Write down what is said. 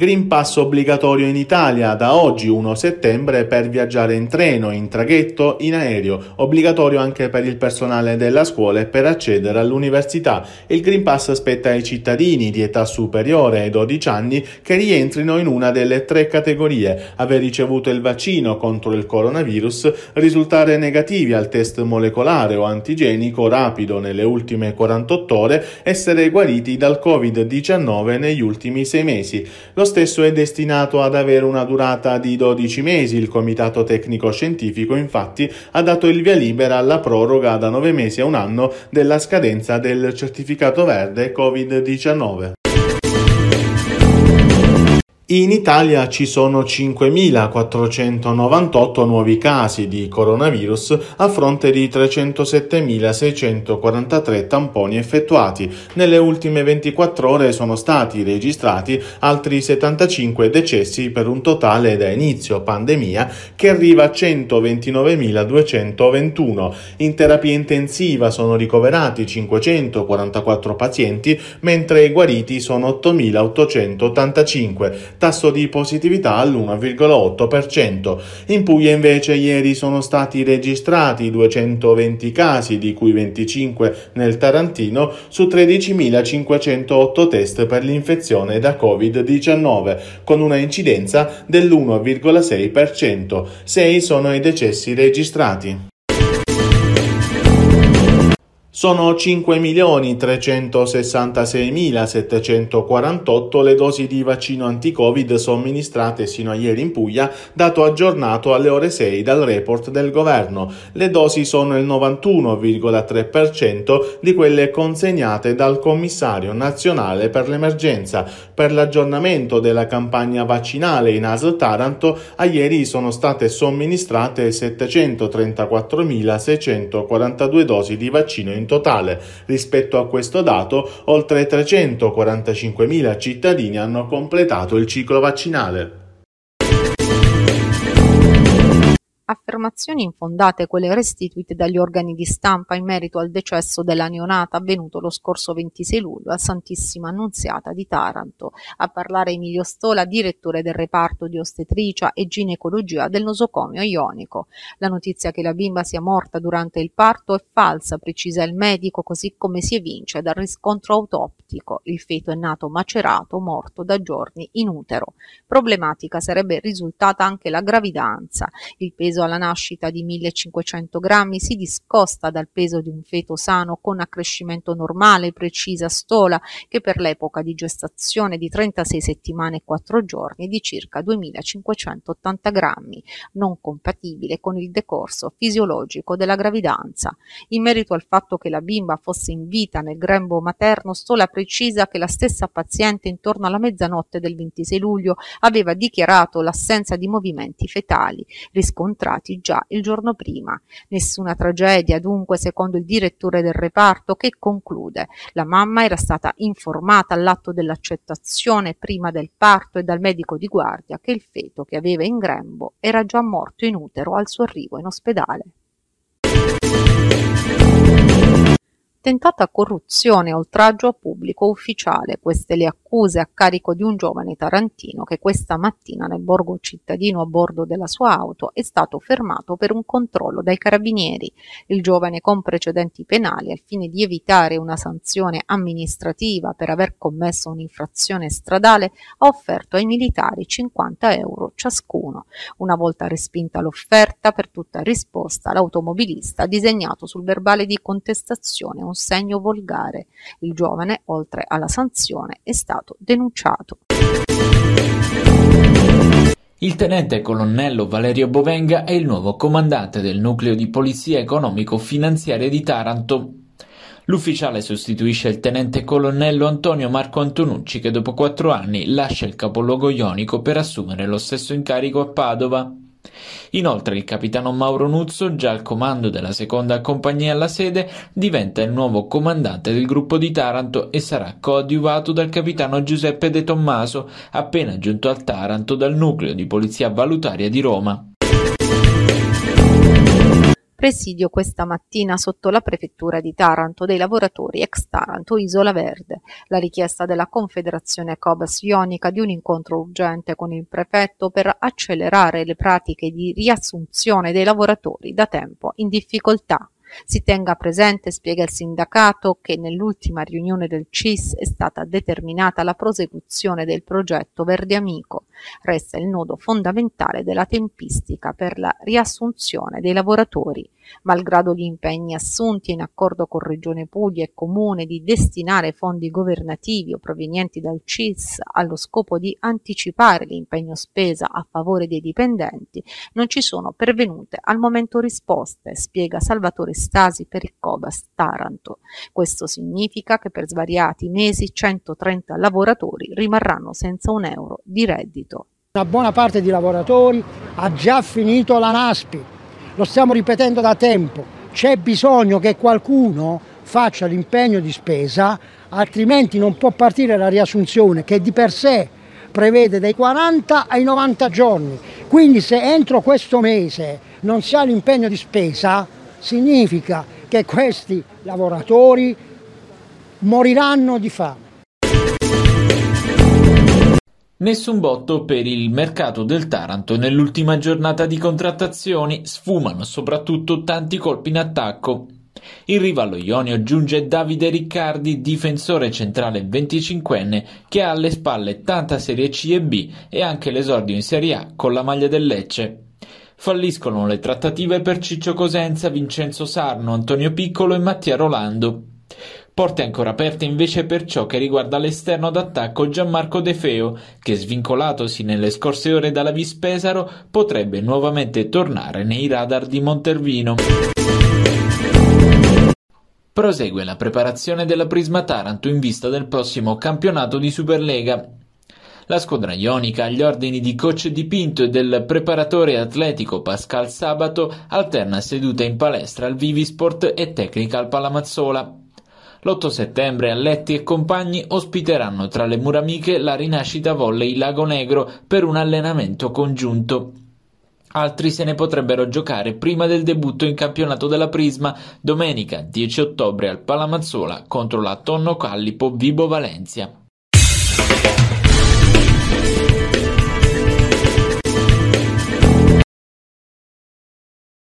Green Pass obbligatorio in Italia da oggi 1 settembre per viaggiare in treno, in traghetto, in aereo, obbligatorio anche per il personale della scuola e per accedere all'università. Il Green Pass spetta ai cittadini di età superiore ai 12 anni che rientrino in una delle tre categorie, aver ricevuto il vaccino contro il coronavirus, risultare negativi al test molecolare o antigenico rapido nelle ultime 48 ore, essere guariti dal Covid-19 negli ultimi sei mesi. Lo stesso è destinato ad avere una durata di 12 mesi. Il Comitato Tecnico Scientifico infatti ha dato il via libera alla proroga da 9 mesi a un anno della scadenza del certificato verde Covid-19. In Italia ci sono 5.498 nuovi casi di coronavirus a fronte di 307.643 tamponi effettuati. Nelle ultime 24 ore sono stati registrati altri 75 decessi per un totale da inizio pandemia che arriva a 129.221. In terapia intensiva sono ricoverati 544 pazienti, mentre i guariti sono 8.885 tasso di positività all'1,8%. In Puglia invece ieri sono stati registrati 220 casi, di cui 25 nel Tarantino, su 13.508 test per l'infezione da Covid-19, con una incidenza dell'1,6%. 6 sono i decessi registrati. Sono 5.366.748 le dosi di vaccino anti-Covid somministrate sino a ieri in Puglia, dato aggiornato alle ore 6 dal report del governo. Le dosi sono il 91,3% di quelle consegnate dal commissario nazionale per l'emergenza. Per l'aggiornamento della campagna vaccinale in ASL Taranto, a ieri sono state somministrate 734.642 dosi di vaccino in totale. Rispetto a questo dato, oltre 345.000 cittadini hanno completato il ciclo vaccinale. Affermazioni infondate quelle restituite dagli organi di stampa in merito al decesso della neonata avvenuto lo scorso 26 luglio a Santissima Annunziata di Taranto. A parlare Emilio Stola, direttore del reparto di ostetricia e ginecologia del nosocomio ionico. La notizia che la bimba sia morta durante il parto è falsa, precisa il medico, così come si evince dal riscontro autoptico. Il feto è nato macerato, morto da giorni in utero. Problematica sarebbe risultata anche la gravidanza. Il peso alla nascita di 1500 grammi si discosta dal peso di un feto sano con accrescimento normale, precisa Stola, che per l'epoca di gestazione di 36 settimane e 4 giorni di circa 2580 grammi, non compatibile con il decorso fisiologico della gravidanza. In merito al fatto che la bimba fosse in vita nel grembo materno, Stola precisa che la stessa paziente intorno alla mezzanotte del 26 luglio aveva dichiarato l'assenza di movimenti fetali riscontrati già il giorno prima. Nessuna tragedia dunque secondo il direttore del reparto che conclude la mamma era stata informata all'atto dell'accettazione prima del parto e dal medico di guardia che il feto che aveva in grembo era già morto in utero al suo arrivo in ospedale. Tentata corruzione e oltraggio a pubblico ufficiale, queste le accuse a carico di un giovane tarantino che questa mattina nel borgo cittadino a bordo della sua auto è stato fermato per un controllo dai carabinieri. Il giovane con precedenti penali al fine di evitare una sanzione amministrativa per aver commesso un'infrazione stradale ha offerto ai militari 50 euro ciascuno. Una volta respinta l'offerta, per tutta risposta l'automobilista ha disegnato sul verbale di contestazione un segno volgare. Il giovane, oltre alla sanzione, è stato denunciato. Il tenente colonnello Valerio Bovenga è il nuovo comandante del nucleo di polizia economico-finanziaria di Taranto. L'ufficiale sostituisce il tenente colonnello Antonio Marco Antonucci che dopo quattro anni lascia il capoluogo ionico per assumere lo stesso incarico a Padova. Inoltre il capitano Mauro Nuzzo, già al comando della seconda compagnia alla sede, diventa il nuovo comandante del gruppo di Taranto e sarà coadiuvato dal capitano Giuseppe De Tommaso, appena giunto al Taranto dal nucleo di polizia valutaria di Roma. Presidio questa mattina sotto la prefettura di Taranto dei lavoratori ex Taranto Isola Verde. La richiesta della Confederazione Cobas Ionica di un incontro urgente con il prefetto per accelerare le pratiche di riassunzione dei lavoratori da tempo in difficoltà. Si tenga presente, spiega il sindacato, che nell'ultima riunione del CIS è stata determinata la prosecuzione del progetto Verde Amico. Resta il nodo fondamentale della tempistica per la riassunzione dei lavoratori malgrado gli impegni assunti in accordo con Regione Puglia e Comune di destinare fondi governativi o provenienti dal CIS allo scopo di anticipare l'impegno spesa a favore dei dipendenti, non ci sono pervenute al momento risposte, spiega Salvatore Stasi per il Cobas Taranto. Questo significa che per svariati mesi 130 lavoratori rimarranno senza un euro di reddito. Una buona parte di lavoratori ha già finito la NASPI lo stiamo ripetendo da tempo, c'è bisogno che qualcuno faccia l'impegno di spesa, altrimenti non può partire la riassunzione che di per sé prevede dai 40 ai 90 giorni. Quindi se entro questo mese non si ha l'impegno di spesa, significa che questi lavoratori moriranno di fame. Nessun botto per il mercato del Taranto nell'ultima giornata di contrattazioni, sfumano soprattutto tanti colpi in attacco. In riva allo Ionio giunge Davide Riccardi, difensore centrale 25enne, che ha alle spalle tanta Serie C e B e anche l'esordio in Serie A con la maglia del Lecce. Falliscono le trattative per Ciccio Cosenza, Vincenzo Sarno, Antonio Piccolo e Mattia Rolando. Porte ancora aperte invece per ciò che riguarda l'esterno d'attacco Gianmarco De Feo, che svincolatosi nelle scorse ore dalla Vispesaro potrebbe nuovamente tornare nei radar di Montervino. Prosegue la preparazione della Prisma Taranto in vista del prossimo campionato di Superlega. La squadra ionica agli ordini di coach Di Pinto e del preparatore atletico Pascal Sabato alterna seduta in palestra al Vivisport e tecnica al Palamazzola. L'8 settembre Alletti e compagni ospiteranno tra le mura amiche la rinascita volley Lago Negro per un allenamento congiunto. Altri se ne potrebbero giocare prima del debutto in campionato della Prisma domenica 10 ottobre al Palamazzola contro la Tonno Callipo Vibo Valencia.